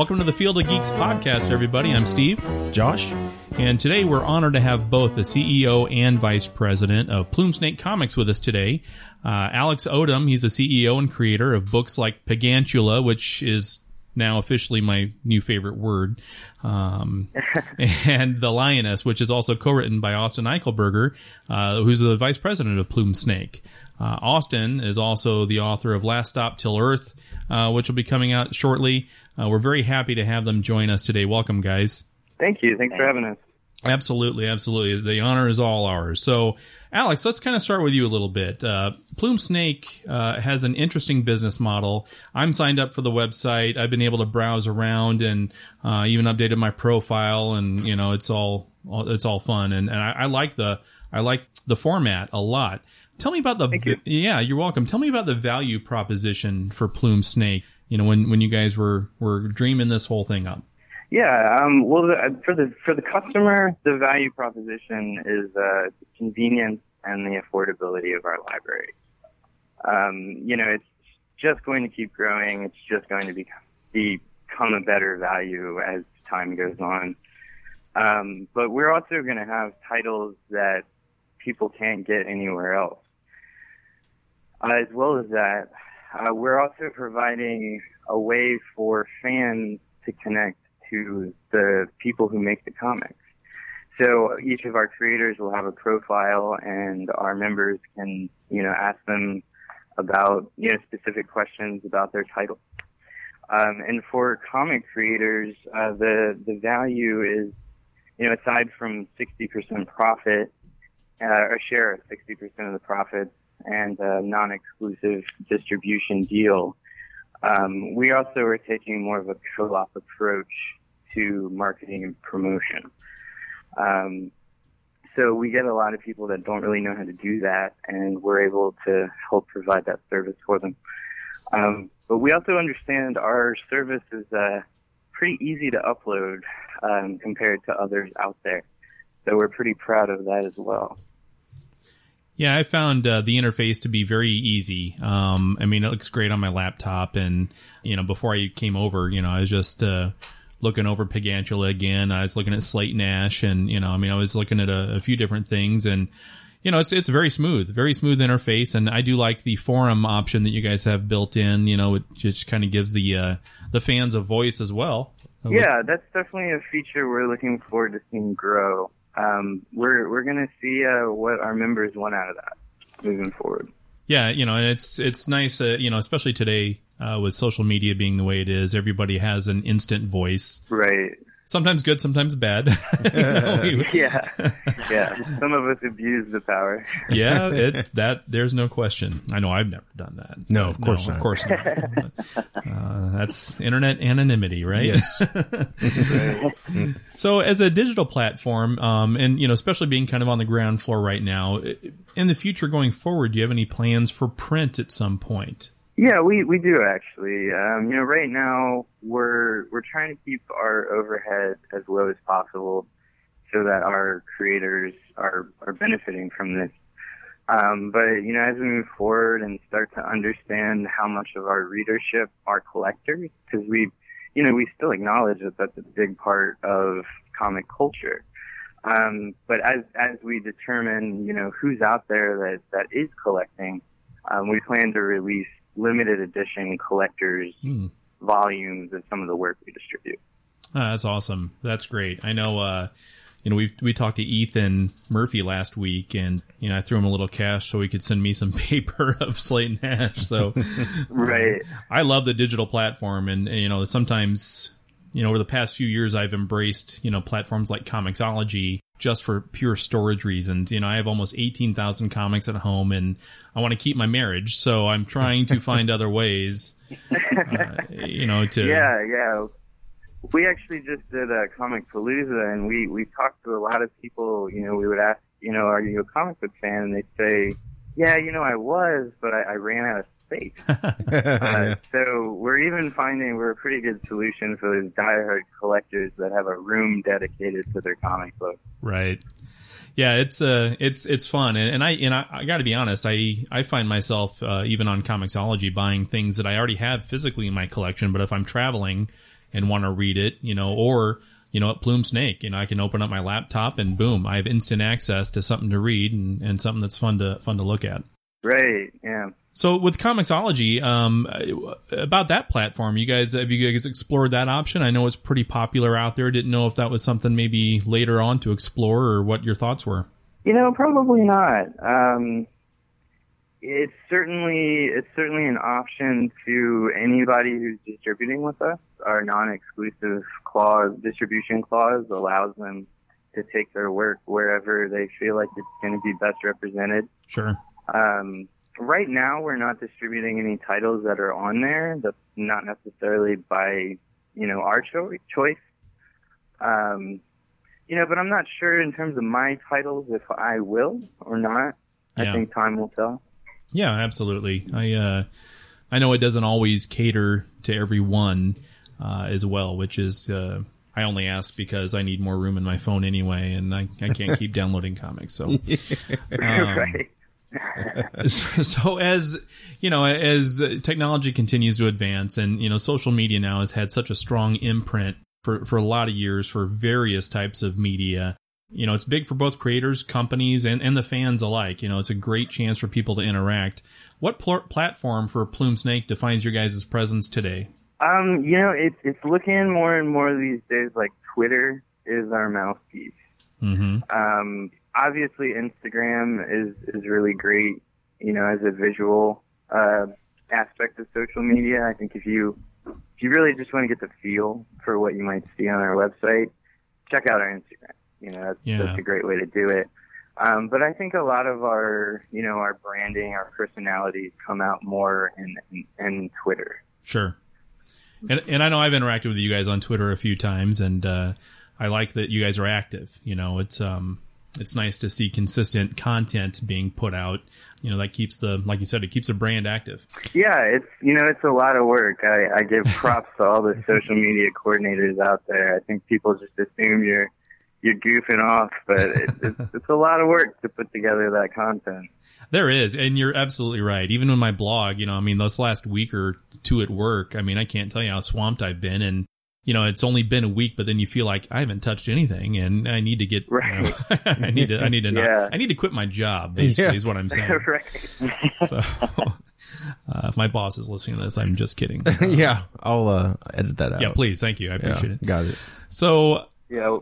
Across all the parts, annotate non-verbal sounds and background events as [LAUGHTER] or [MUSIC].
Welcome to the Field of Geeks podcast, everybody. I'm Steve. Josh. And today we're honored to have both the CEO and Vice President of Plume Snake Comics with us today. Uh, Alex Odom, he's the CEO and creator of books like Pagantula, which is now officially my new favorite word, um, [LAUGHS] and The Lioness, which is also co-written by Austin Eichelberger, uh, who's the Vice President of Plume Snake. Uh, Austin is also the author of Last Stop Till Earth, uh, which will be coming out shortly. Uh, we're very happy to have them join us today. Welcome, guys. Thank you. Thanks for having us. Absolutely, absolutely. The honor is all ours. So, Alex, let's kind of start with you a little bit. Uh, Plume Snake uh, has an interesting business model. I'm signed up for the website. I've been able to browse around and uh, even updated my profile, and you know, it's all it's all fun, and, and I, I like the I like the format a lot. Tell me about the you. yeah, you're welcome. Tell me about the value proposition for Plume Snake. You know, when when you guys were were dreaming this whole thing up. Yeah. Um, well, the, for the for the customer, the value proposition is uh, the convenience and the affordability of our library. Um, you know, it's just going to keep growing. It's just going to become, become a better value as time goes on. Um, but we're also going to have titles that people can't get anywhere else. Uh, as well as that, uh, we're also providing a way for fans to connect to the people who make the comics. So each of our creators will have a profile and our members can, you know, ask them about, you know, specific questions about their title. Um, and for comic creators, uh, the, the value is, you know, aside from 60% profit, uh, a share of 60% of the profits and a non-exclusive distribution deal, um, we also are taking more of a co-op approach to marketing and promotion. Um, so we get a lot of people that don't really know how to do that, and we're able to help provide that service for them. Um, but we also understand our service is uh, pretty easy to upload um, compared to others out there. So we're pretty proud of that as well. Yeah, I found uh, the interface to be very easy. Um, I mean, it looks great on my laptop, and you know, before I came over, you know, I was just uh, looking over Pagantula again. I was looking at Slate Nash, and you know, I mean, I was looking at a, a few different things, and you know, it's it's very smooth, very smooth interface, and I do like the forum option that you guys have built in. You know, it just kind of gives the uh, the fans a voice as well. Yeah, that's definitely a feature we're looking forward to seeing grow. Um, we're we're gonna see uh, what our members want out of that moving forward. Yeah, you know, and it's it's nice, uh, you know, especially today uh, with social media being the way it is. Everybody has an instant voice, Right. Sometimes good, sometimes bad. [LAUGHS] Know, we- Yeah. [LAUGHS] yeah. Some of us abuse the power. yeah, [LAUGHS] it, that there's no question. I know I've never done that. No, of course of not. course not. uh, that's internet anonymity, right? Yes. So, as a digital platform, um, and you know, especially being kind of on the ground floor right now, in the future going forward, do you have any plans for print at some point? Yeah, we, we do actually. Um, you know, right now we're we're trying to keep our overhead as low as possible so that our creators are are benefiting from this. Um, but you know, as we move forward and start to understand how much of our readership are collectors, because we, you know, we still acknowledge that that's a big part of comic culture. Um, but as as we determine, you know, who's out there that that is collecting, um, we plan to release limited edition collectors Hmm. volumes of some of the work we distribute. Ah, that's awesome. That's great. I know. Uh, you know, we we talked to Ethan Murphy last week, and you know, I threw him a little cash so he could send me some [LAUGHS] paper of Slate and Nash. So, [LAUGHS] Right. I love the digital platform, and you know, sometimes you know, over the past few years, I've embraced you know platforms like Comixology just for pure storage reasons. You know, I have almost eighteen thousand comics at home, and I want to keep my marriage, so I'm trying to find [LAUGHS] other ways. Uh, you know, to Yeah, yeah. We actually just did a Comicpalooza, and we we talked to a lot of people. You know, we would ask, you know, are you a comic book fan? And they'd say, yeah, you know, I was, but I, I ran out of space. [LAUGHS] uh, so we're even finding we're a pretty good solution for those diehard collectors that have a room dedicated to their comic book. Right. Yeah, it's uh, it's it's fun, and, and I and I, I got to be honest, I I find myself uh, even on Comixology buying things that I already have physically in my collection, but if I'm traveling, and want to read it, you know, or you know, at Plume Snake, you know, I can open up my laptop and boom, I have instant access to something to read and, and something that's fun to fun to look at. Right. Yeah. So with Comixology, um, about that platform, you guys have you guys explored that option? I know it's pretty popular out there. Didn't know if that was something maybe later on to explore or what your thoughts were. You know, probably not. Um, it's certainly it's certainly an option to anybody who's distributing with us. Our non-exclusive clause distribution clause allows them to take their work wherever they feel like it's going to be best represented. Sure. Um, right now, we're not distributing any titles that are on there. That's not necessarily by you know our cho- choice. Um, you know, but I'm not sure in terms of my titles if I will or not. Yeah. I think time will tell. Yeah, absolutely. I uh, I know it doesn't always cater to everyone uh, as well, which is uh, I only ask because I need more room in my phone anyway, and I, I can't [LAUGHS] keep downloading comics. So, [LAUGHS] um, right. [LAUGHS] so, so as you know, as technology continues to advance, and you know, social media now has had such a strong imprint for for a lot of years for various types of media you know, it's big for both creators, companies, and, and the fans alike. You know, it's a great chance for people to interact. What pl- platform for Plume Snake defines your guys' presence today? Um, you know, it's it's looking more and more these days like Twitter is our mouthpiece. Mm-hmm. Um, obviously, Instagram is is really great. You know, as a visual uh, aspect of social media, I think if you if you really just want to get the feel for what you might see on our website, check out our Instagram. You know, that's, Yeah. that's a great way to do it. Um, but I think a lot of our, you know, our branding, our personalities come out more in, in, in Twitter. Sure. And and I know I've interacted with you guys on Twitter a few times, and uh, I like that you guys are active. You know, it's um it's nice to see consistent content being put out. You know, that keeps the like you said, it keeps the brand active. Yeah, it's you know it's a lot of work. I, I give [LAUGHS] props to all the social media coordinators out there. I think people just assume you're you're goofing off, but it, [LAUGHS] it's, it's a lot of work to put together that content. There is, and you're absolutely right. Even on my blog, you know, I mean, this last week or two at work, I mean, I can't tell you how swamped I've been, and you know, it's only been a week, but then you feel like I haven't touched anything, and I need to get, you know, [LAUGHS] I need to, I need to, not, Yeah. I need to quit my job. Basically, Yeah. is what I'm saying. [LAUGHS] right. [LAUGHS] So, uh, if my boss is listening to this, I'm just kidding. yeah, I'll uh, edit that out. yeah, please, thank you, I Yeah, appreciate it. Got it. So, Yeah.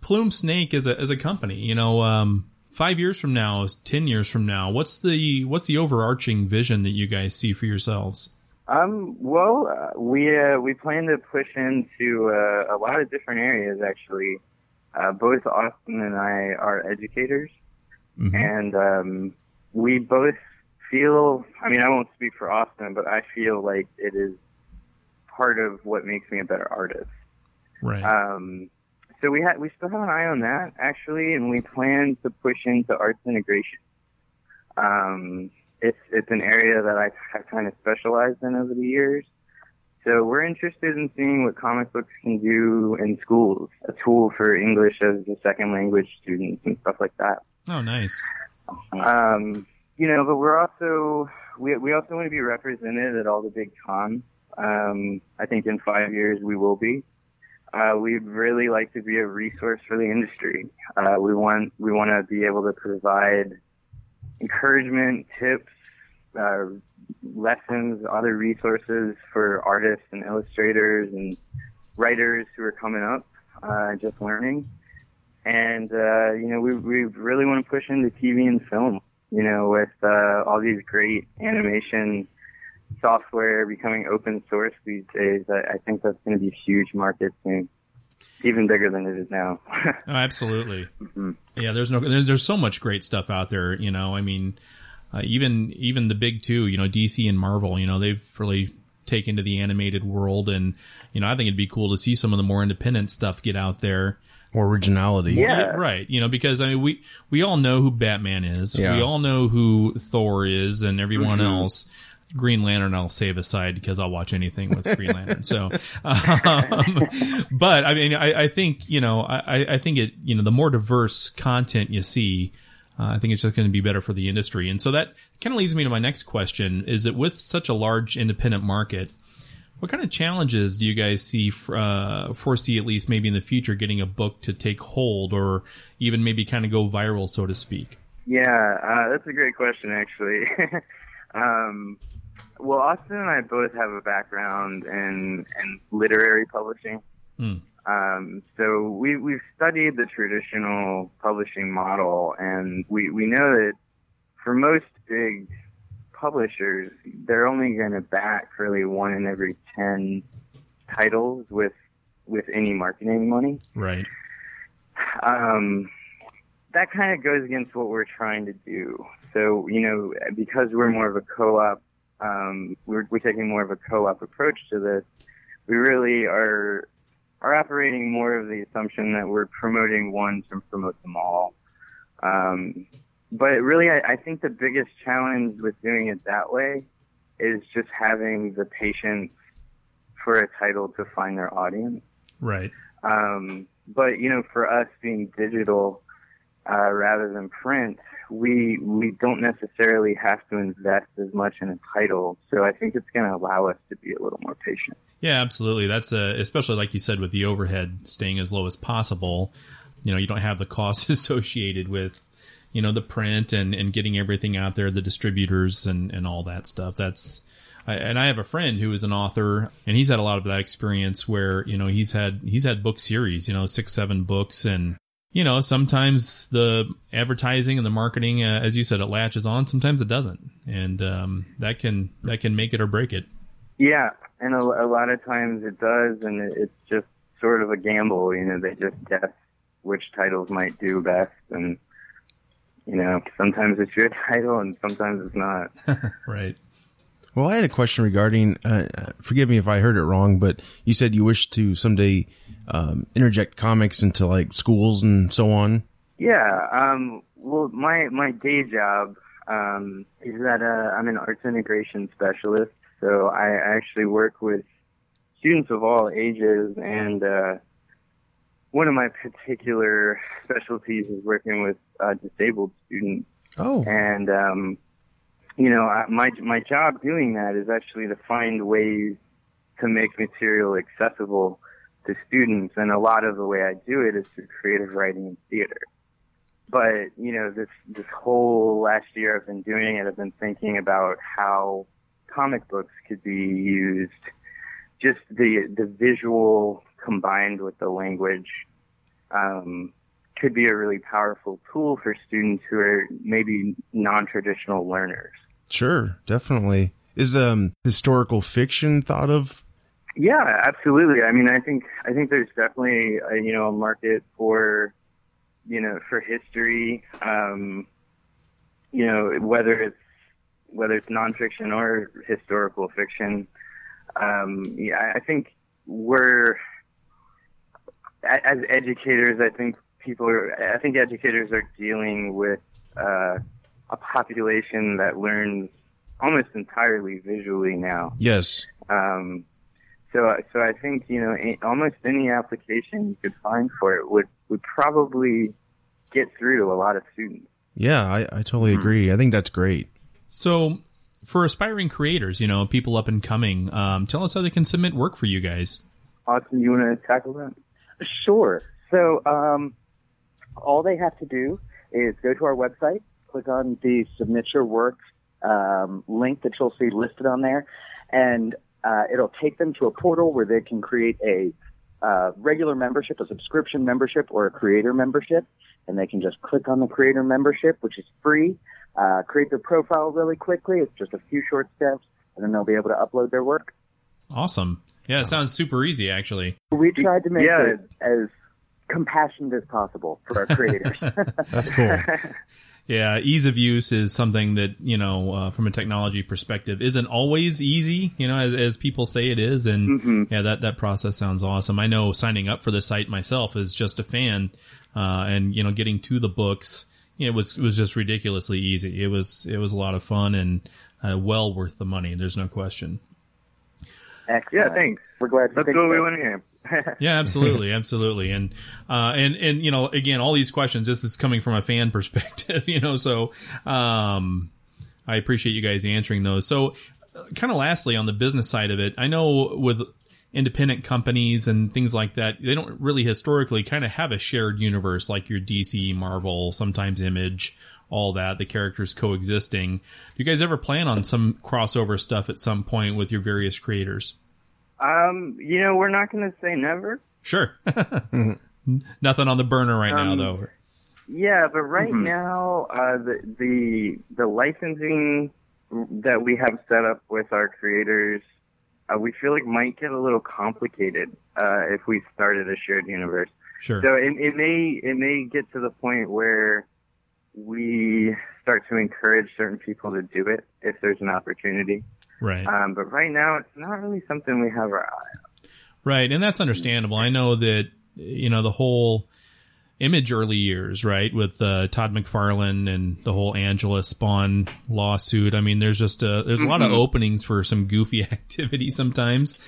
Plume Snake is a as a company, you know, um, five years from now, ten years from now, what's the what's the overarching vision that you guys see for yourselves? Um, well, uh, we uh, we plan to push into uh, a lot of different areas. Actually, uh, both Austin and I are educators, Mhm. and um, we both feel. I mean, I won't speak for Austin, but I feel like it is part of what makes me a better artist. Right. Um, so we ha- we still have an eye on that actually, and we plan to push into arts integration. Um, it's it's an area that I have kind of specialized in over the years. So we're interested in seeing what comic books can do in schools, a tool for English as a second language students and stuff like that. oh, nice. Um, you know, but we're also we we also want to be represented at all the big cons. Um, I think in five years we will be. Uh, we'd really like to be a resource for the industry. Uh, we want we want to be able to provide encouragement, tips, uh, lessons, other resources for artists and illustrators and writers who are coming up, uh, just learning and uh, you know we we really want to push into TV and film. You know, with uh, all these great animation software becoming open source these days, I, I think that's going to be a huge market soon, even bigger than it is now. [LAUGHS] Oh, absolutely. Mhm. Yeah, there's no there, there's so much great stuff out there. You know, I mean, uh, even even the big two, you know, DC and Marvel. You know, they've really taken to the animated world, and you know, I think it'd be cool to see some of the more independent stuff get out there. More originality. Yeah. Right. You know, because I mean, we we all know who Batman is. Yeah. We all know who Thor is, and everyone Mhm. else. Green Lantern, I'll save aside because I'll watch anything with Green Lantern. So, [LAUGHS] um, but I mean, I, I think you know, I, I think it, you know, the more diverse content you see, uh, I think it's just going to be better for the industry. And so that kind of leads me to my next question: Is that with such a large independent market, What kind of challenges do you guys see uh, foresee at least maybe in the future getting a book to take hold or even maybe kind of go viral, so to speak? Yeah, uh, that's a great question, actually. [LAUGHS] um, well, Austin and I both have a background in in literary publishing. Mm. Um, so we we've studied the traditional publishing model, and we we know that for most big publishers, they're only going to back really one in every ten titles with with any marketing money. Right. Um, that kind of goes against what we're trying to do. So you know, because we're more of a co-op, um, we're we're taking more of a co-op approach to this. We really are are operating more of the assumption that we're promoting one to promote them all. Um, but really, I, I think the biggest challenge with doing it that way is just having the patience for a title to find their audience. Right. Um, but you know, for us being digital uh, rather than print, we we don't necessarily have to invest as much in a title. So I think it's going to allow us to be a little more patient. Yeah, absolutely. That's a, especially like you said with the overhead staying as low as possible. You know, you don't have the [LAUGHS] costs associated with you know the print and and getting everything out there, the distributors and and all that stuff. That's I, and I have a friend who is an author, and he's had a lot of that experience where you know he's had he's had book series, you know, six seven books, and you know sometimes the advertising and the marketing, uh, as you said, it latches on. Sometimes it doesn't, and um, that can that can make it or break it. Yeah, and a, a lot of times it does, and it, it's just sort of a gamble. You know, they just guess which titles might do best, and you know, sometimes it's your [LAUGHS] title and sometimes it's not. [LAUGHS] right. Well, I had a question regarding. Uh, forgive me if I heard it wrong, but you said you wish to someday um, interject comics into like schools and so on. Yeah. Um, well, my my day job um, is that uh, I'm an arts integration specialist, so I actually work with students of all ages, and uh, one of my particular specialties is working with uh, disabled students. Oh. And um, you know, I, my my job doing that is actually to find ways to make material accessible to students, and a lot of the way I do it is through creative writing and theater. But you know, this this whole last year I've been doing it. I've been thinking about how comic books could be used, just the the visual combined with the language. Um, could be a really powerful tool for students who are maybe non-traditional learners. Sure, definitely. Is um historical fiction thought of? Yeah, absolutely. I mean, I think I think there's definitely a, you know a market for you know for history. Um, you know whether it's whether it's nonfiction or historical fiction. Um, yeah, I think we're as educators. I think people are. I think educators are dealing with uh, a population that learns almost entirely visually now. Yes. Um, so, so I think you know almost any application you could find for it would would probably get through to a lot of students. Yeah, I, I totally mm-hmm. agree. I think that's great. So, for aspiring creators, you know, people up and coming, um, tell us how they can submit work for you guys. Austin, you want to tackle that? Sure. So, um, all they have to do is go to our website, click on the submit your work um, link that you'll see listed on there, and uh, it'll take them to a portal where they can create a uh, regular membership, a subscription membership, or a creator membership, and they can just click on the creator membership, which is free. Uh, create their profile really quickly. It's just a few short steps, and then they'll be able to upload their work. Awesome. Yeah, it sounds super easy, actually. We tried to make yeah. it as compassionate as possible for our creators. [LAUGHS] That's cool. [LAUGHS] Yeah, ease of use is something that you know, uh, from a technology perspective, isn't always easy. You know, as, as people say it is, and mm-hmm. yeah, that that process sounds awesome. I know signing up for the site myself is just a fan, uh, and you know, getting to the books, it was it was just ridiculously easy. It was it was a lot of fun and uh, well worth the money. There's no question. Excellent. Yeah, thanks. We're glad. That's what we want to hear. [LAUGHS] yeah, absolutely, absolutely, and uh, and and you know, again, all these questions. This is coming from a fan [LAUGHS] perspective, you know. So, um, I appreciate you guys answering those. So, kind of lastly on the business side of it, I know with independent companies and things like that, they don't really historically kind of have a shared universe like your DC, Marvel, sometimes Image, all that, the characters coexisting. Do you guys ever plan on some crossover stuff at some point with your various creators? Um, you know, we're not going to say never. Sure. [LAUGHS] Nothing on the burner right now, Um, though. Yeah, but right now, uh, the the the licensing that we have set up with our creators, uh, we feel like might get a little complicated uh, if we started a shared universe. Sure. So it, it may it may get to the point where we start to encourage certain people to do it if there's an opportunity. Right. Um, but right now, it's not really something we have our eye. on. Right, and that's understandable. I know that you know the whole image early years, right, with uh, Todd McFarlane and the whole Angela Spawn lawsuit. I mean, there's just a, there's a lot of openings for some goofy [LAUGHS] activity sometimes.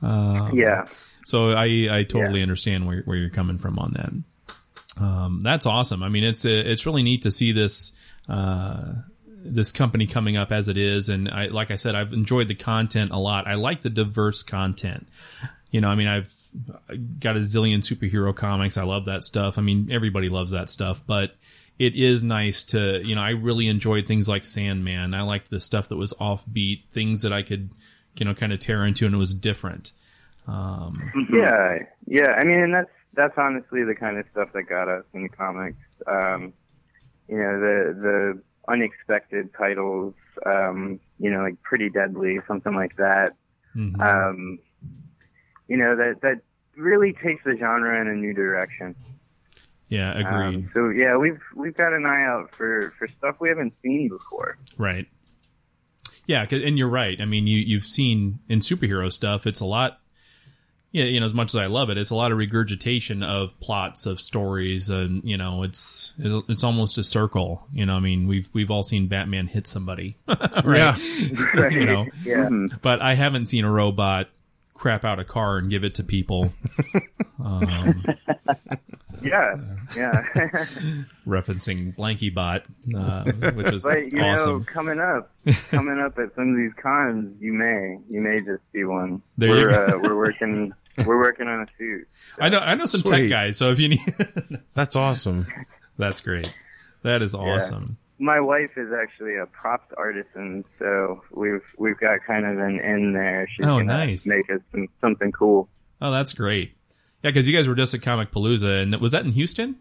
Uh, Yeah. So I I totally Yeah. understand where where you're coming from on that. Um, that's awesome. I mean, it's uh it's really neat to see this. Uh, this company coming up as it is and I like I said I've enjoyed the content a lot. I like the diverse content. You know, I mean I've got a zillion superhero comics. I love that stuff. I mean everybody loves that stuff, but it is nice to, you know, I really enjoyed things like Sandman. I liked the stuff that was offbeat, things that I could, you know, kind of tear into and it was different. Um, Yeah, yeah. I mean, and that's that's honestly the kind of stuff that got us in comics. Um, you know, the the unexpected titles. Um, you know, like Pretty Deadly, something like that. mhm. Um, you know, that that really takes the genre in a new direction. yeah, agreed. Um, so yeah, we've we've got an eye out for for stuff we haven't seen before. Right. Yeah, and you're right. I mean, you you've seen in superhero stuff, it's a lot. Yeah, you know, as much as I love it, it's a lot of regurgitation of plots of stories, and you know, it's it's almost a circle. You know, I mean, we've we've all seen Batman hit somebody, [LAUGHS] Yeah. Right. you know, Yeah. but I haven't seen a robot crap out a car and give it to people. [LAUGHS] um, Yeah. Yeah. [LAUGHS] referencing Blanky Bot, uh, which is [LAUGHS] But you awesome. know, coming up, coming up at some of these cons, you may, you may just see one. There we're go. uh, we're working, we're working on a suit. I know I know some tech guys, so if you need, [LAUGHS] That's awesome. that's great. That is awesome. My wife is actually a props artisan, so we've we've got kind of an in there. She's Oh, gonna nice. make us some, something cool. Oh, that's great. Yeah, because you guys were just at Comicpalooza, and was that in Houston?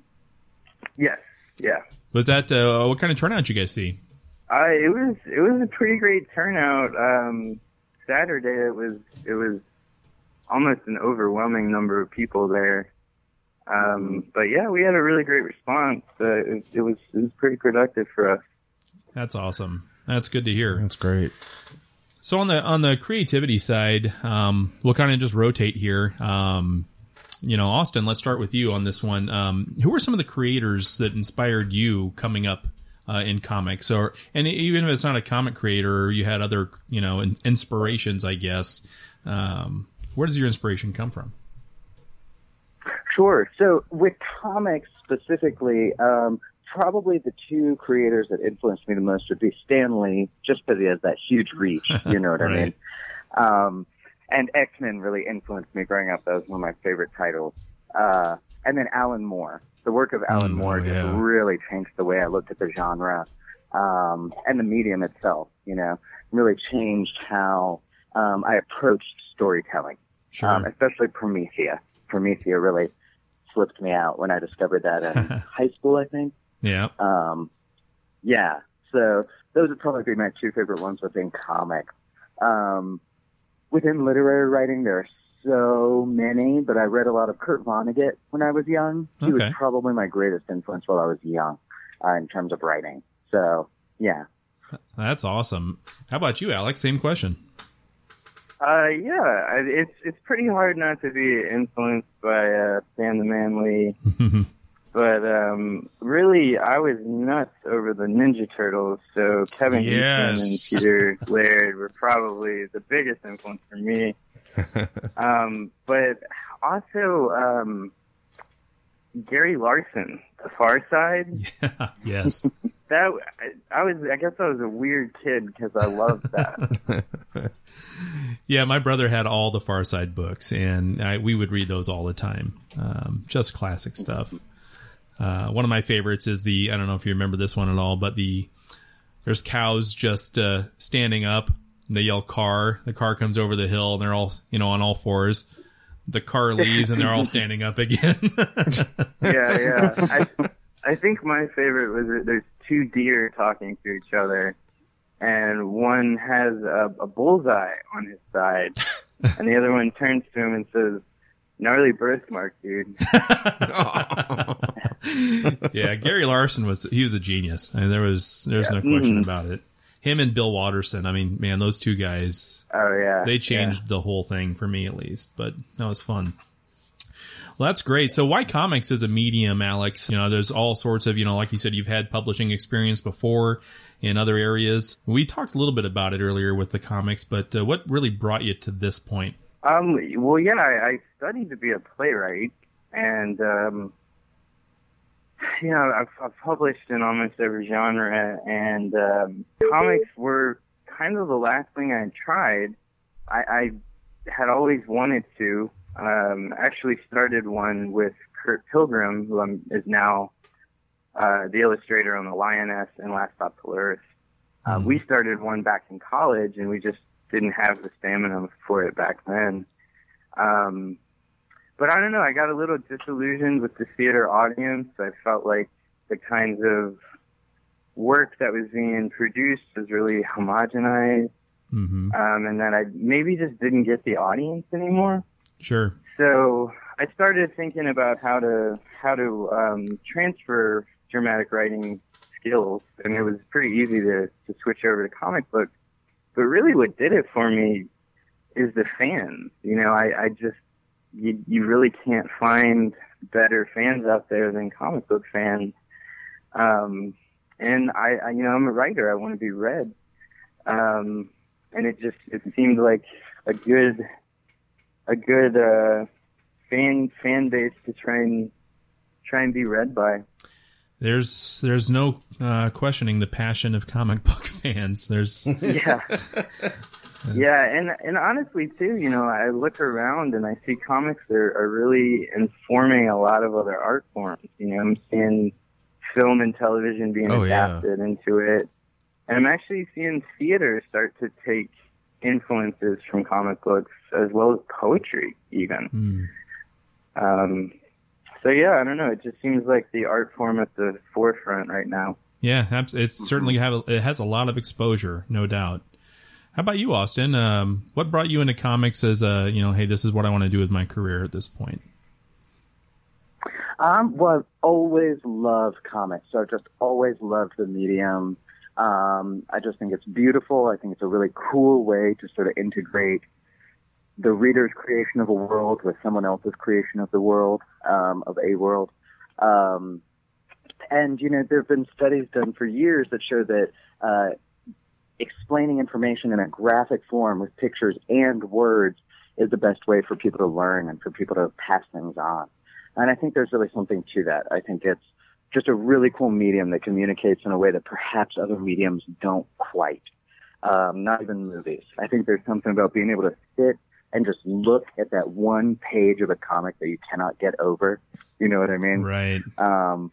Yes, yeah. Was that uh, what kind of turnout you guys see? Uh, it was it was a pretty great turnout. Um, Saturday it was it was almost an overwhelming number of people there. Um, but yeah, we had a really great response. Uh, it, it was it was pretty productive for us. That's awesome. That's good to hear. That's great. So on the on the creativity side, um, we'll kind of just rotate here. Um, you know, Austin, let's start with you on this one. Um, who were some of the creators that inspired you coming up uh, in comics, or and even if it's not a comic creator, you had other you know in, inspirations, I guess. Um, where does your inspiration come from? Sure. So with comics specifically, um, probably the two creators that influenced me the most would be Stan Lee, just because he has that huge reach. You know what I [LAUGHS] mean? Um, and X Men really influenced me growing up. That was one of my favorite titles. Uh, and then Alan Moore. The work of Alan Mm, Moore oh, just yeah. really changed the way I looked at the genre um, and the medium itself. You know, really changed how um, I approached storytelling Sure. um, especially Promethea. Promethea really flipped me out when I discovered that in [LAUGHS] high school, I think. yeah. Um, yeah, so those would probably be my two favorite ones within comics. Um, within literary writing, there are so many, but I read a lot of Kurt Vonnegut when I was young. He was probably my greatest influence while I was young uh, in terms of writing. So, yeah. That's awesome. How about you, Alex? Same question. Uh, yeah, it's it's pretty hard not to be influenced by uh, Stan the Man Lee. [LAUGHS] But um, really, I was nuts over the Ninja Turtles. So Kevin Yes. Easton and Peter Laird were probably the biggest influence for me. [LAUGHS] um, but also, um, Gary Larson, The Far Side. Yeah, [LAUGHS] yes. [LAUGHS] That I, I was. I guess I was a weird kid because I loved that. Yeah, my brother had all the Far Side books, and I, we would read those all the time. Um, just classic stuff. Uh, one of my favorites is the I don't know if you remember this one at all, but the there's cows just uh, standing up. And they yell "car." The car comes over the hill, and they're all you know on all fours. The car [LAUGHS] leaves, and they're all standing up again. [LAUGHS] yeah, yeah. I, I think my favorite was that there's two deer talking to each other, and one has a, a bullseye on his side, [LAUGHS] and the other one turns to him and says, "Gnarly birthmark, dude." Yeah, Gary Larson was he was a genius. I mean, there was there's no question about it. Him and Bill Watterson. I mean, man, those two guys Oh yeah, they changed the whole thing for me at least. But that was fun. Well, that's great. So, why comics as a medium, Alex? You know, there's all sorts of, you know, like you said, you've had publishing experience before in other areas. We talked a little bit about it earlier with the comics, but uh, what really brought you to this point? Um, well, yeah, I, I studied to be a playwright, and um, you know, I've, I've published in almost every genre, and um, comics were kind of the last thing I tried. I, I had always wanted to. Um, actually, started one with Kurt Pilgrim, who I'm, is now uh, the illustrator on The Lioness and Last Stop to Earth. Uh, we started one back in college, and we just didn't have the stamina for it back then. Um, but I don't know. I got a little disillusioned with the theater audience. I felt like the kinds of work that was being produced was really homogenized, Mm-hmm. um, and that I maybe just didn't get the audience anymore. Sure. So I started thinking about how to how to um, transfer dramatic writing skills, and it was pretty easy to to switch over to comic books. But really, what did it for me is the fans. You know, I, I just you you really can't find better fans out there than comic book fans. Um, and I, I, you know, I'm a writer. I want to be read. Um, and it just it seemed like a good a good uh, fan fan base to try and try and be read by. There's there's no uh, questioning the passion of comic book [LAUGHS] fans. There's [LAUGHS] yeah. [LAUGHS] Yeah, and and honestly too, you know, I look around and I see comics are, are really informing a lot of other art forms. You know, I'm seeing film and television being Oh, yeah. adapted into it. And I'm actually seeing theater start to take influences from comic books as well as poetry even. Hmm. Um so yeah, I don't know, it just seems like the art form at the forefront right now. yeah, it's certainly have it has a lot of exposure, no doubt. How about you, Austin? Um, what brought you into comics as a you know, hey, this is what I want to do with my career at this point? I've always loved comics. So I've just always loved the medium. Um, I just think it's beautiful. I think it's a really cool way to sort of integrate the reader's creation of a world with someone else's creation of the world, um, of a world. Um, and, you know, there have been studies done for years that show that, uh, explaining information in a graphic form with pictures and words is the best way for people to learn and for people to pass things on. And I think there's really something to that. I think it's just a really cool medium that communicates in a way that perhaps other mediums don't quite. Um, not even movies. I think there's something about being able to sit and just look at that one page of a comic that you cannot get over. You know what I mean? Right. Um,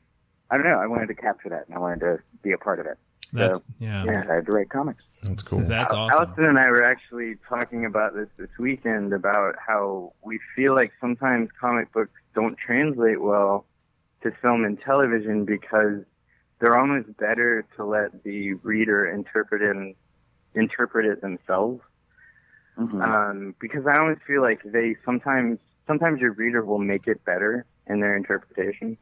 I don't know. I wanted to capture that and I wanted to be a part of it. That's So, yeah. Yeah, I had to write comics. That's cool. That's Al- awesome. Allison and I were actually talking about this this weekend about how we feel like sometimes comic books don't translate well to film and television because they're almost better to let the reader interpret it interpret it themselves. Mhm. Um, because I always feel like they sometimes sometimes your reader will make it better in their interpretation.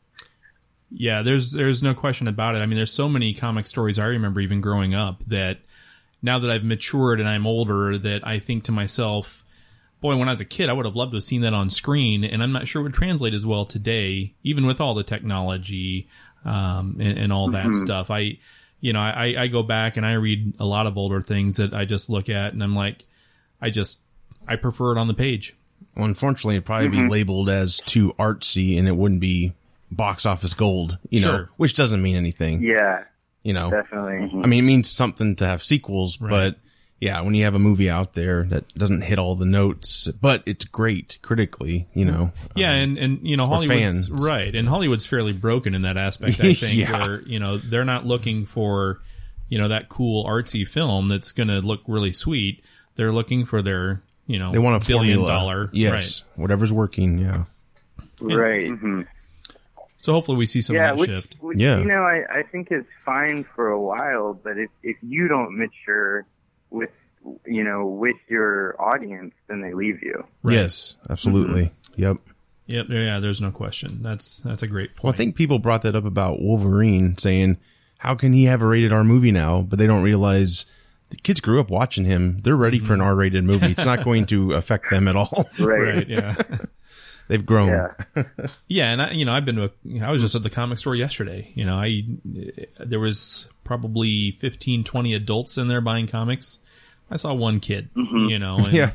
Yeah, there's there's no question about it. I mean, there's so many comic stories I remember even growing up that now that I've matured and I'm older, that I think to myself, boy, when I was a kid, I would have loved to have seen that on screen, and I'm not sure it would translate as well today, even with all the technology um, and, and all that stuff. I, you know, I, I go back and I read a lot of older things that I just look at and I'm like, I just I prefer it on the page. Well, unfortunately, it'd probably Mm-hmm. be labeled as too artsy, and it wouldn't be box office gold, you know, Sure. which doesn't mean anything, Yeah, you know. definitely. I mean, it means something to have sequels, Right. but yeah, when you have a movie out there that doesn't hit all the notes, but it's great critically, you know. Yeah, um, and and you know Hollywood's fans. right, and Hollywood's fairly broken in that aspect. I [LAUGHS] think Yeah. where you know they're not looking for you know that cool artsy film that's going to look really sweet. They're looking for their you know They want a billion formula. dollar Yes. Whatever's working. Yeah. Right. right. So hopefully we see some yeah, of that which, shift. which Yeah. you know, I, I think is fine for a while, but if if you don't mature with you know with your audience, then they leave you. Yes. Absolutely. Mm-hmm. Yep. Yep, yeah, there's no question. That's that's a great point. Well, I think people brought that up about Wolverine, saying, "How can he have a rated R movie now?" But they don't realize the kids grew up watching him. They're ready for an Mm-hmm. R rated movie. It's not [LAUGHS] going to affect them at all. Right. right, yeah. They've grown. Yeah. [LAUGHS] Yeah, and I, you know, I've been to. A, I was just at the comic store yesterday. You know, I there was probably 15, 20 adults in there buying comics. I saw one kid. You know, [LAUGHS] and Yeah.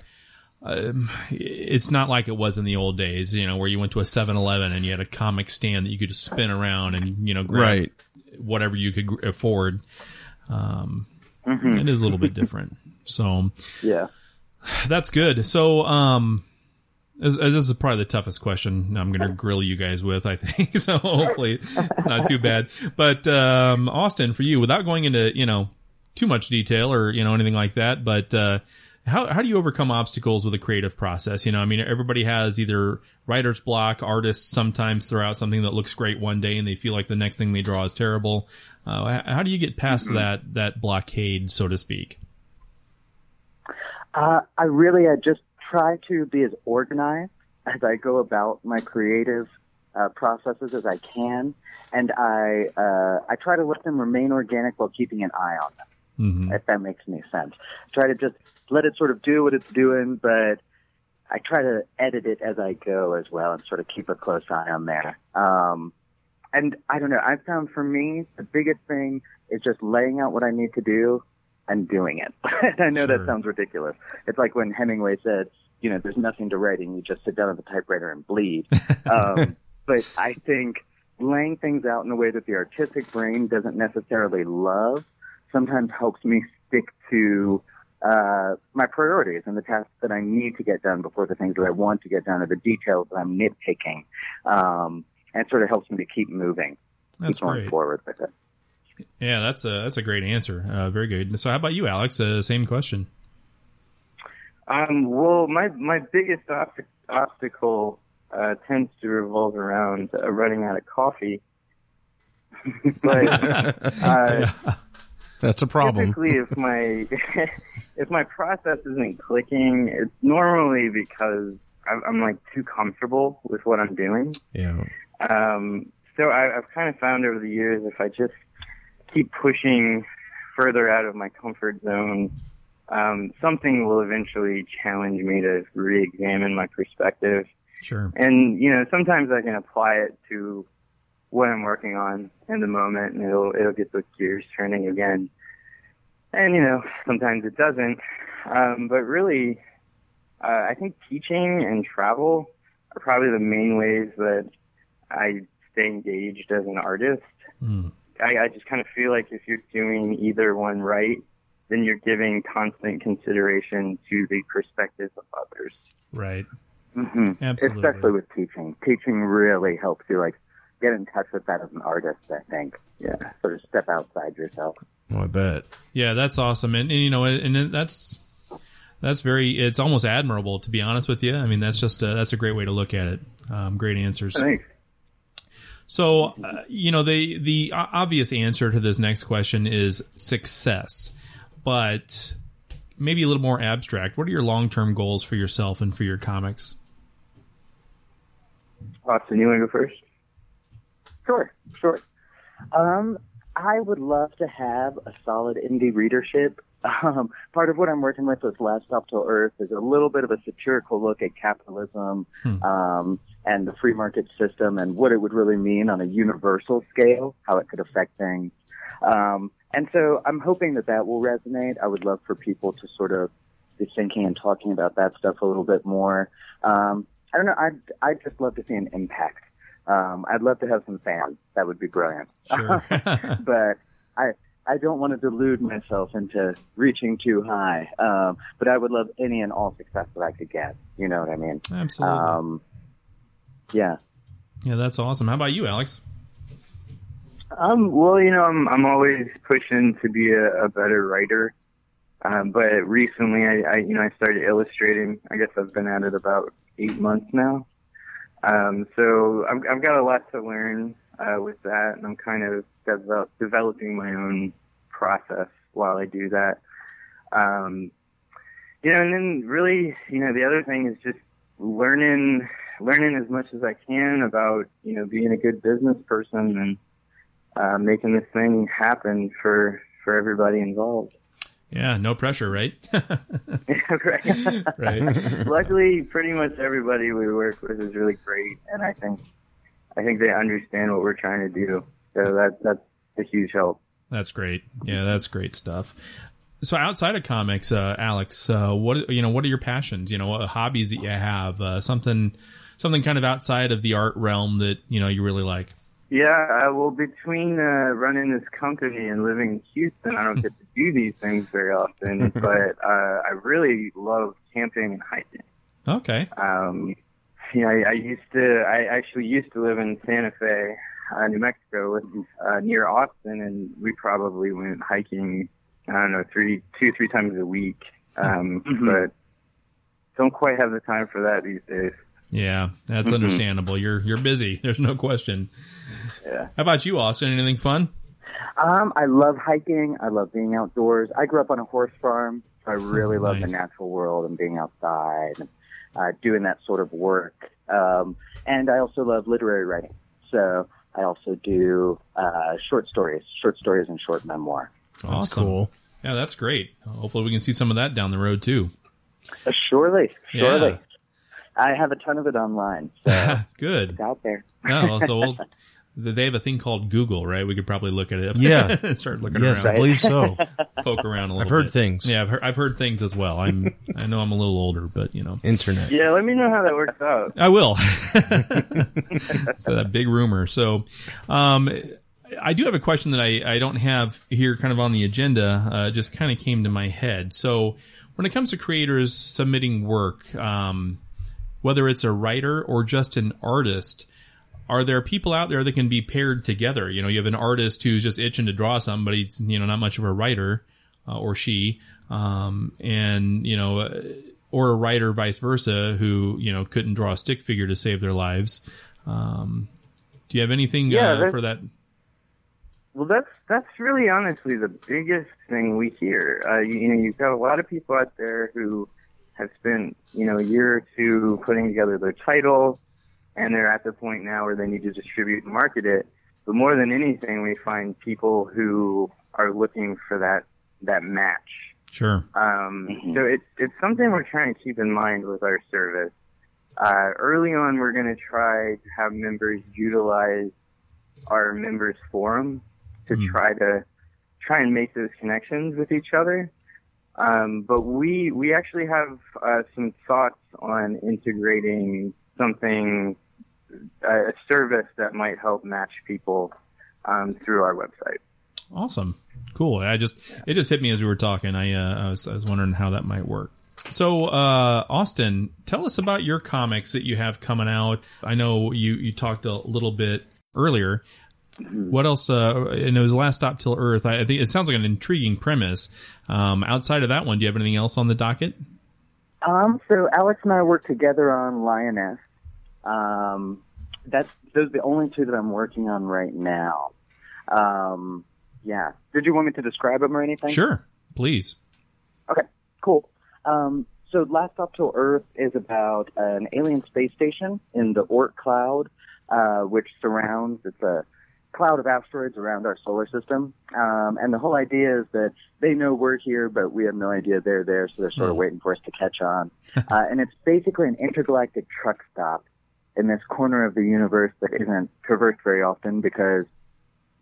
it's not like it was in the old days. You know, where you went to a 7-Eleven and you had a comic stand that you could just spin around and you know grab Right. whatever you could afford. Um, It is a little bit different. So Yeah. that's good. So, um, this, this is probably the toughest question I'm going to grill you guys with, I think. [LAUGHS] So hopefully it's not too bad. But, um, Austin, for you, without going into, you know, too much detail or, you know, anything like that, but, uh, how, how do you overcome obstacles with a creative process? You know, I mean, everybody has either writer's block, artists sometimes throw out something that looks great one day and they feel like the next thing they draw is terrible. Uh, how do you get past that, that blockade, so to speak? Uh, I really, I just try to be as organized as I go about my creative uh, processes as I can, and I uh, I try to let them remain organic while keeping an eye on them. Mm-hmm. If that makes any sense, try to just let it sort of do what it's doing, but I try to edit it as I go as well, and sort of keep a close eye on there. Um, and I don't know. I found for me the biggest thing is just laying out what I need to do and doing it. and [LAUGHS] I know Sure. that sounds ridiculous. It's like when Hemingway said, you know, there's nothing to writing. You just sit down at the typewriter and bleed. [LAUGHS] um, but I think laying things out in a way that the artistic brain doesn't necessarily love sometimes helps me stick to uh, my priorities and the tasks that I need to get done before the things that I want to get done or the details that I'm nitpicking. Um, and it sort of helps me to keep moving, That's keep going great. forward with it. Yeah, that's a that's a great answer. Uh, very good. So, how about you, Alex? Uh, same question. Um, well, my my biggest obst- obstacle uh, tends to revolve around uh, running out of coffee. [LAUGHS] but uh, [LAUGHS] That's a problem. typically, if my [LAUGHS] if my process isn't clicking, it's normally because I'm, I'm like too comfortable with what I'm doing. Yeah. Um, so I, I've kind of found over the years if I just keep pushing further out of my comfort zone, um, something will eventually challenge me to re-examine my perspective. Sure. And you know, sometimes I can apply it to what I'm working on in the moment, and it'll it'll get the gears turning again. And you know, sometimes it doesn't. Um, but really, uh, I think teaching and travel are probably the main ways that I stay engaged as an artist. Mm. I, I just kind of feel like if you're doing either one right, then you're giving constant consideration to the perspective of others. Right. hmm Absolutely. Especially with teaching. Teaching really helps you like get in touch with that as an artist, I think. Yeah. Sort of step outside yourself. Oh, I bet. Yeah, that's awesome, and, and you know, and it- that's that's very. It's almost admirable, to be honest with you. I mean, that's just a, that's a great way to look at it. Um, great answers. Thanks. So, uh, you know, the the obvious answer to this next question is success, but maybe a little more abstract. What are your long term goals for yourself and for your comics? Austin, you want to go first? Sure, sure. Um, I would love to have a solid indie readership. Um, part of what I'm working with with Last Stop to Earth is a little bit of a satirical look at capitalism Hmm. um, and the free market system and what it would really mean on a universal scale, how it could affect things. Um, and so I'm hoping that that will resonate. I would love for people to sort of be thinking and talking about that stuff a little bit more. Um, I don't know. I'd, I'd just love to see an impact Um, I'd love to have some fans. That would be brilliant. Sure. [LAUGHS] but I I don't want to delude myself into reaching too high. Um, but I would love any and all success that I could get. You know what I mean? Absolutely. Um, yeah. yeah, that's awesome. How about you, Alex? Um, well, you know, I'm I'm always pushing to be a, a better writer. Um, but recently, I, I you know I started illustrating. I guess I've been at it about eight months now. Um, so I've, I've got a lot to learn uh, with that, and I'm kind of develop, developing my own process while I do that. Um, you know, and then really, you know, the other thing is just learning learning as much as I can about you know being a good business person and uh, making this thing happen for for everybody involved. Yeah, no pressure, right? [LAUGHS] [LAUGHS] right. right. [LAUGHS] Luckily, pretty much everybody we work with is really great, and I think I think they understand what we're trying to do. So that that's a huge help. That's great. Yeah, that's great stuff. So outside of comics, uh, Alex, uh, what you know, what are your passions? You know, what hobbies that you have? Uh, something, something kind of outside of the art realm that you know you really like. Yeah, uh, well, between uh, running this company and living in Houston, I don't get to do these things very often. [LAUGHS] but uh, I really love camping and hiking. Okay. Um, know, I, I used to. I actually used to live in Santa Fe, uh, New Mexico, uh, near Austin, and we probably went hiking. I don't know, three, two, three times a week. Um, But don't quite have the time for that these days. Yeah, that's understandable. You're you're busy. [LAUGHS] There's no question. Yeah. How about you, Austin? Anything fun? Um, I love hiking. I love being outdoors. I grew up on a horse farm, so I really Oh, love nice. the natural world and being outside and uh, doing that sort of work. Um, and I also love literary writing. So I also do uh, short stories, short stories and short memoir. That's Awesome. cool. Yeah, that's great. Hopefully, we can see some of that down the road too. Uh, surely, surely. Yeah. I have a ton of it online, so [LAUGHS] Good. it's out there. Oh, so we'll, [LAUGHS] they have a thing called Google, right? We could probably look at it. Yeah. [LAUGHS] and start looking Yes, I around, believe so. [LAUGHS] poke around a little. I've heard bit. things. Yeah, I've heard, I've heard things as well. I'm I know I'm a little older, but you know. Internet. Yeah, let me know how that works out. I will. [LAUGHS] so that big rumor. So, um, I do have a question that I, I don't have here kind of on the agenda. Uh, just kind of came to my head. So when it comes to creators submitting work, um, whether it's a writer or just an artist, are there people out there that can be paired together? You know, you have an artist who's just itching to draw something, but he's, you know, not much of a writer, uh, or she, um, and, you know, uh, or a writer vice versa who, you know, couldn't draw a stick figure to save their lives. Um, do you have anything Yeah, uh, for that? Well, that's that's really honestly the biggest thing we hear. Uh, you, you know, you've got a lot of people out there who have spent you know a year or two putting together their title, and they're at the point now where they need to distribute and market it. But more than anything, we find people who are looking for that that match. Sure. Um, Mhm. So it's it's something we're trying to keep in mind with our service. Uh, early on, we're going to try to have members utilize our members forum to Hmm. try to try and make those connections with each other. Um, but we we actually have uh, some thoughts on integrating something a service that might help match people um, through our website. Awesome. Cool. I just it just hit me as we were talking. I uh, I, was, I was wondering how that might work. So, uh, Austin, tell us about your comics that you have coming out. I know you you talked a little bit earlier. What else? Uh, and it was Last Stop Till Earth. I, I think it sounds like an intriguing premise. Um, outside of that one, do you have anything else on the docket? Um, so Alex and I work together on Lioness. Um, that's those are the only two that I'm working on right now. Um, yeah. Did you want me to describe them or anything? Sure, please. Okay, cool. Um, so Last Stop to Earth is about an alien space station in the Oort cloud, uh, which surrounds, it's a cloud of asteroids around our solar system. Um, and the whole idea is that they know we're here, but we have no idea they're there, so they're sort of Hmm. waiting for us to catch on. [LAUGHS] uh, and it's basically an intergalactic truck stop in this corner of the universe that isn't traversed very often because,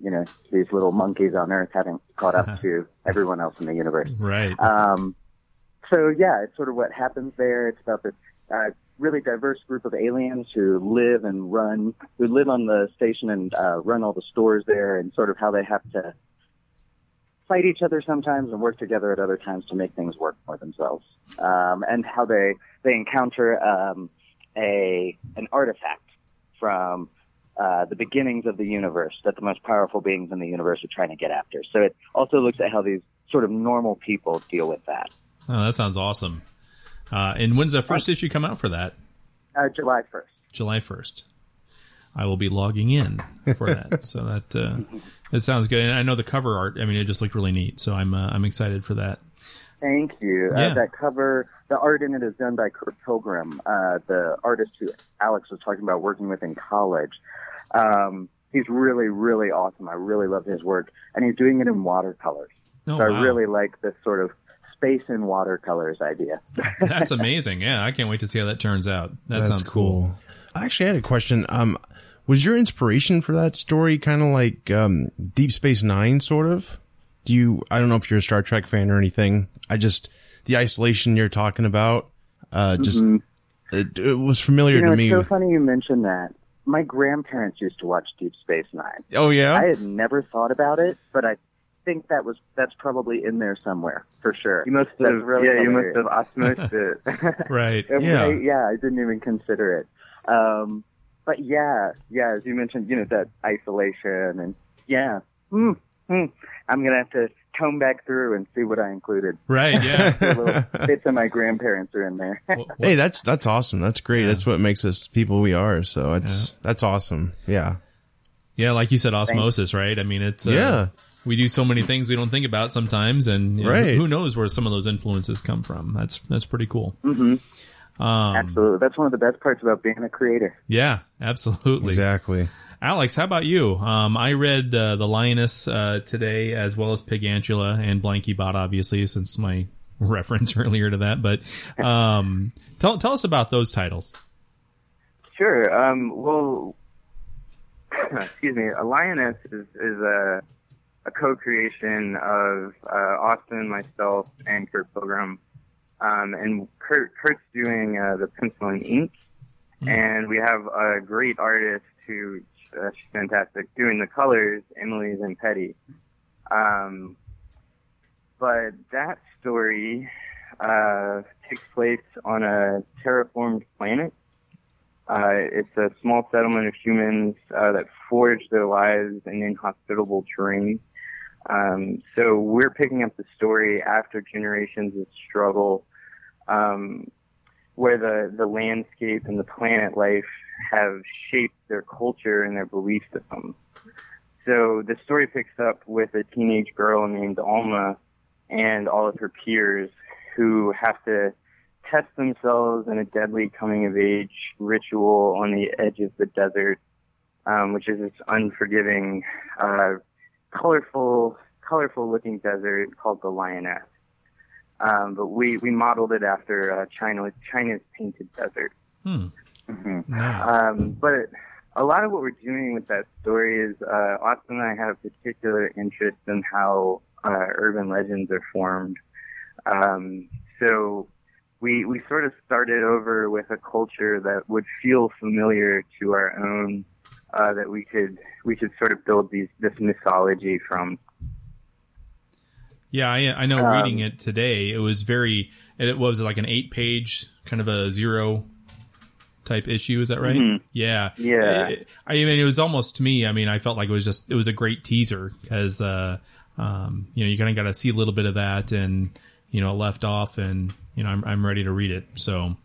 you know, these little monkeys on Earth haven't caught up to everyone else in the universe. Right. Um, so yeah, it's sort of what happens there. It's about this uh, really diverse group of aliens who live and run, who live on the station and uh, run all the stores there, and sort of how they have to fight each other sometimes and work together at other times to make things work for themselves, um, and how they they encounter um, a an artifact from uh, the beginnings of the universe that the most powerful beings in the universe are trying to get after. So it also looks at how these sort of normal people deal with that. Oh, that sounds awesome. Uh, and when's the first issue come out for that? Uh, July 1st. July 1st. I will be logging in for that. [LAUGHS] so that uh, that sounds good. And I know the cover art. I mean, it just looked really neat. So I'm uh, I'm excited for that. Thank you. Yeah. Uh, that cover, the art in it is done by Kurt Pilgrim, uh, the artist who Alex was talking about working with in college. Um, he's really, really awesome. I really love his work, and he's doing it in watercolors. Oh, so I wow. really like this sort of space in watercolors idea. [LAUGHS] That's [LAUGHS] amazing. Yeah, I can't wait to see how that turns out. That That's sounds cool. I actually had a question. Um, was your inspiration for that story kind of like um, Deep Space Nine, sort of? Do you? I don't know if you're a Star Trek fan or anything. I just the isolation you're talking about. Uh, just it, it was familiar Mm-hmm. You know, to it's me. so funny you mentioned that. My grandparents used to watch Deep Space Nine. oh yeah, I had never thought about it, but I think that was that's probably in there somewhere for sure. You must That's have, really yeah, you must have osmosed it. [LAUGHS] [LAUGHS] Right. Yeah. I, yeah, I didn't even consider it. Um, but yeah, yeah, as you mentioned, you know, that isolation and yeah, hmm, hmm. I'm gonna have to comb back through and see what I included. Right. Yeah. [LAUGHS] The little bits of my grandparents are in there. What- what- hey, that's that's awesome. That's great. That's what makes us people we are. So it's that's awesome. Yeah, yeah, like you said, osmosis, right? I mean, it's uh, Yeah. We do so many things we don't think about sometimes, and you know, Right. who knows where some of those influences come from? That's that's pretty cool. hmm Um, Absolutely, that's one of the best parts about being a creator. yeah, absolutely. exactly. Alex, how about you? Um, I read uh, The Lioness uh, today, as well as Pigantula and Blinky Bot, obviously, since my [LAUGHS] reference earlier to that. But um, tell tell us about those titles. Sure. Um, well, [LAUGHS] excuse me. A lioness is is a a co-creation of uh, Austin, myself, and Kurt Pilgrim. Um, and Kurt Kurt's doing uh, the pencil and ink, and we have a great artist who uh, she's fantastic doing the colors. Emily Zampetti. Um, but that story uh, takes place on a terraformed planet. Uh, it's a small settlement of humans uh, that forge their lives in inhospitable terrain. Um, so we're picking up the story after generations of struggle, um, where the, the landscape and the planet life have shaped their culture and their belief system. So the story picks up with a teenage girl named Alma and all of her peers who have to test themselves in a deadly coming of age ritual on the edge of the desert, um, which is this unforgiving, uh, colorful, colorful looking desert called the Lioness. Um, but we, we modeled it after uh, China, China's painted desert. Hmm. hmm Nice. Um, but a lot of what we're doing with that story is uh, Austin and I have a particular interest in how uh, urban legends are formed. Um, so we we sort of started over with a culture that would feel familiar to our own, uh, that we could we could sort of build these this mythology from. Yeah, I, I know. Um, reading it today, it was very. It was like an eight-page kind of a zero type issue. Is that right? Mhm. Yeah, Yeah. It- I mean, it was almost to me. I mean, I felt like it was just it was a great teaser because uh, um, you know you kind of got to see a little bit of that and you know left off and you know I'm I'm ready to read it. So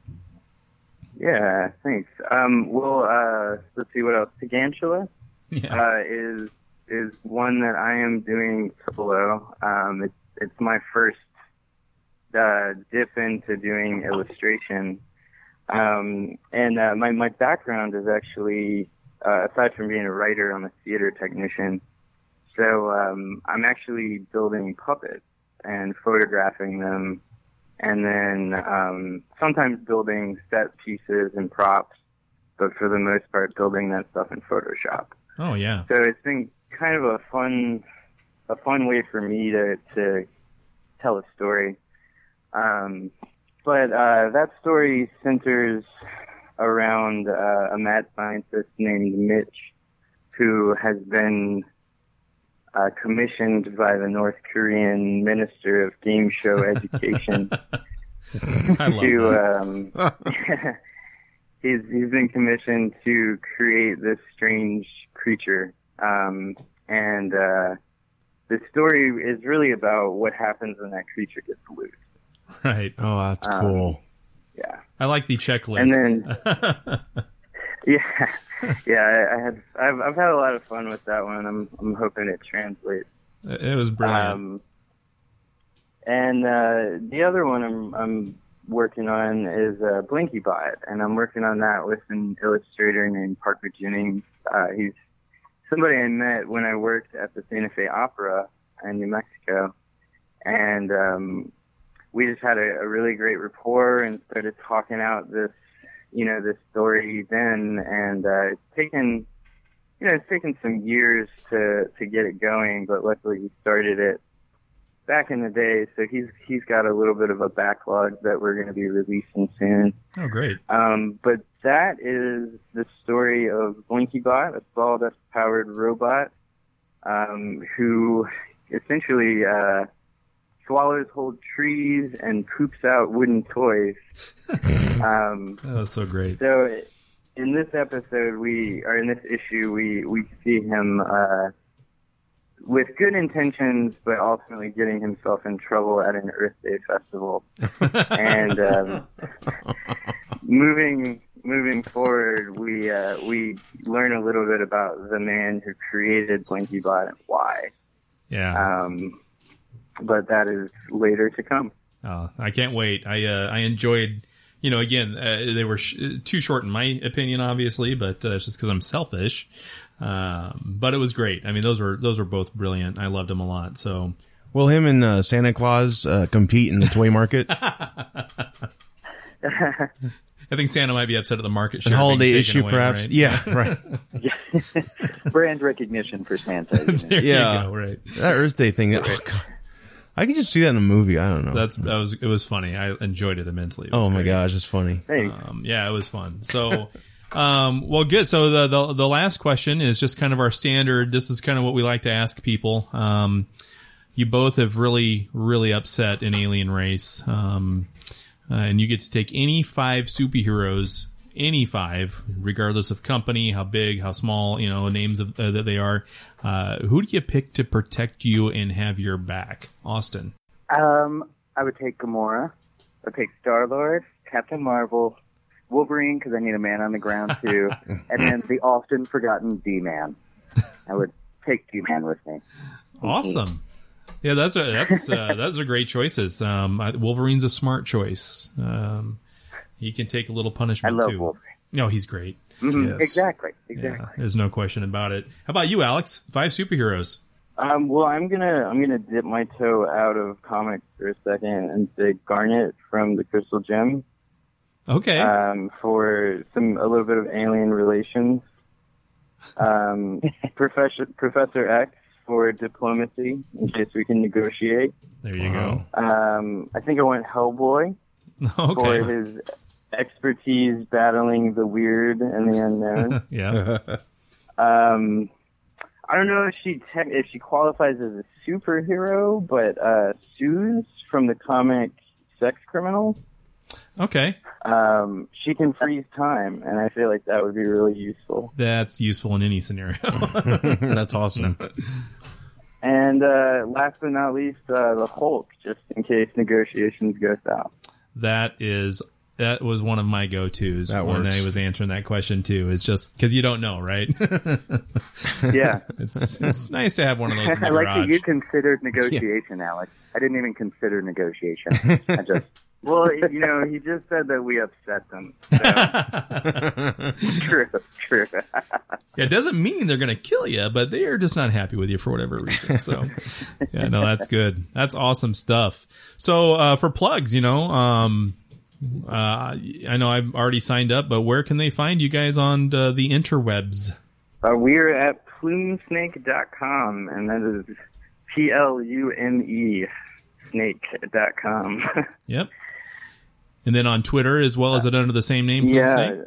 Yeah, thanks. Um, well, uh, let's see what else. Pigantula. [LAUGHS] yeah, uh, is is one that I am doing solo. Um, it's it's my first uh, dip into doing illustration, um, and uh, my my background is actually uh, aside from being a writer, I'm a theater technician. So um, I'm actually building puppets and photographing them, and then um, sometimes building set pieces and props, but for the most part, building that stuff in Photoshop. oh yeah, So it's been kind of a fun, a fun way for me to to tell a story. Um, but uh, that story centers around uh, a mad scientist named Mitch, who has been uh, commissioned by the North Korean Minister of Game Show Education [LAUGHS] to um, [LAUGHS] [LAUGHS] he's he's been commissioned to create this strange creature, um, and uh, the story is really about what happens when that creature gets loose. right. Oh, that's Um, cool. Yeah, I like the checklist. and then [LAUGHS] yeah, yeah. I, I had I've I've had a lot of fun with that one. I'm I'm hoping it translates. it was brilliant. Um, and uh, the other one I'm, I'm working on is uh, Blinky Bot, and I'm working on that with an illustrator named Parker Jennings. Uh, he's somebody I met when I worked at the Santa Fe Opera in New Mexico, and um, we just had a, a really great rapport and started talking out this, you know, this story then, and uh, it's taken. You know, it's taken some years to to get it going, but luckily we started it back in the day, so he's he's got a little bit of a backlog that we're going to be releasing soon. oh, great. Um, but that is the story of BlinkyBot, a ball sawdust-powered robot um, who essentially uh, swallows whole trees and poops out wooden toys. [LAUGHS] um, That was so great. so in this episode, we or in this issue, we we see him uh, with good intentions, but ultimately getting himself in trouble at an Earth Day festival. [LAUGHS] and um, moving moving forward, we uh, we learn a little bit about the man who created BlinkyBot and why. Yeah. Um, but that is later to come. Oh, I can't wait. I uh, I enjoyed. You know, again, uh, they were sh- too short in my opinion, obviously, but uh, that's just because I'm selfish. Um, but it was great. I mean, those were those were both brilliant. I loved them a lot. So Will him and uh, Santa Claus uh, compete in the toy market? [LAUGHS] [LAUGHS] I think Santa might be upset at the market share An being holiday taken issue, away, perhaps? right? Yeah, [LAUGHS] right. Brand recognition for Santa. you know. Yeah. you go. Right. that Earth Day thing. Oh, God. I could just see that in a movie. I don't know. That's that was it was funny. I enjoyed it immensely. It was oh my great. gosh, it's funny. Um, yeah, it was fun. So, um, well, good. So the, the the last question is just kind of our standard. This is kind of what we like to ask people. Um, you both have really, really upset an alien race, um, uh, and you get to take any five superheroes, any five, regardless of company, how big, how small, you know, names of uh, that they are. Uh, who do you pick to protect you and have your back, Austin? Um, I would take Gamora. I would take Star Lord, Captain Marvel, Wolverine because I need a man on the ground too, [LAUGHS] and then the often forgotten D Man. I would take D Man with me. Awesome. Yeah, that's a that's uh, [LAUGHS] those are great choices. Um, Wolverine's a smart choice. Um, he can take a little I punishment love too. Wolverine. No, he's great. Mhm, Yes. Exactly. Yeah, Exactly. there's no question about it. How about you, Alex? Five superheroes. Um, well, I'm gonna I'm gonna dip my toe out of comics for a second and say Garnet from the Crystal Gem Okay. um, for some a little bit of alien relations. Um, [LAUGHS] Professor Professor X for diplomacy in case we can negotiate. there you go. Um, I think I went Hellboy [LAUGHS] for his expertise battling the weird and the unknown. [LAUGHS] yeah. Um, I don't know if she te- if she qualifies as a superhero, but uh, Suze from the comic Sex Criminals, Okay. um, she can freeze time, and I feel like that would be really useful. That's useful in any scenario. [LAUGHS] [LAUGHS] That's awesome. And uh, last but not least, uh, the Hulk, just in case negotiations go south. that is that was one of my go tos That when works. I was answering that question too. It's just because you don't know, right? [LAUGHS] Yeah, it's, it's nice to have one of those in the I like garage. that you considered negotiation, Alex. I didn't even consider negotiation. I just well, you know, he just said that we upset them. So, [LAUGHS] true, true. Yeah, it doesn't mean they're going to kill you, but they are just not happy with you for whatever reason. So, yeah, no, that's good. That's awesome stuff. So, uh, for plugs, you know, um, uh, I know I've already signed up, but where can they find you guys on the, the interwebs? uh, we're at plumesnake.com, and that is P L U M E snake.com. Yep. And then on Twitter as well, is it under the same name, yeah, Snake?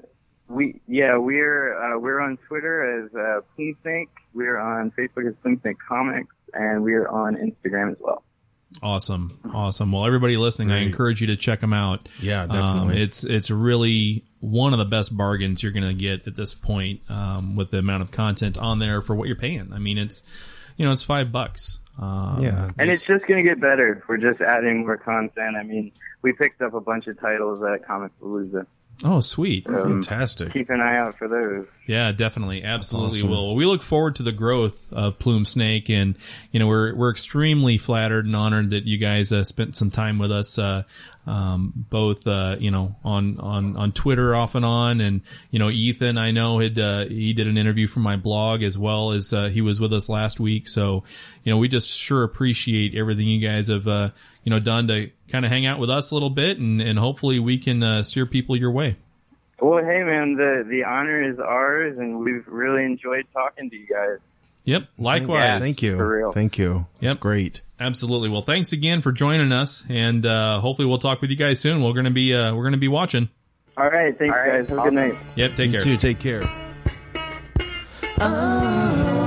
we yeah we're uh, we're on Twitter as uh, Plume Snake. We're on Facebook as Plume Snake Comics, and we're on Instagram as well. Awesome, awesome. Well, everybody listening, I encourage you to check them out. Yeah, Um, definitely. it's it's really one of the best bargains you're going to get at this point um, with the amount of content on there for what you're paying. I mean, it's you know it's five bucks. Um, yeah. And it's just going to get better. We're just adding more content. I mean, we picked up a bunch of titles at Comicpalooza. Oh, sweet. Um, fantastic. keep an eye out for those. Yeah, definitely, absolutely awesome. will. We look forward to the growth of Plume Snake, and you know we're we're extremely flattered and honored that you guys uh, spent some time with us, uh, um, both uh, you know on on on Twitter off and on, and you know Ethan I know had uh, he did an interview for my blog as well as uh, he was with us last week. So you know we just sure appreciate everything you guys have uh, you know done to kind of hang out with us a little bit, and and hopefully we can uh, steer people your way. Well, hey man, the the honor is ours, and we've really enjoyed talking to you guys. Yep, likewise. Thank you. For real. Thank you. It's Yep. great. Absolutely. Well, thanks again for joining us, and uh, hopefully we'll talk with you guys soon. We're gonna be uh, we're gonna be watching. All right, thanks All right, guys. Have a good night. Yep. Take You care. too. Take care. Oh,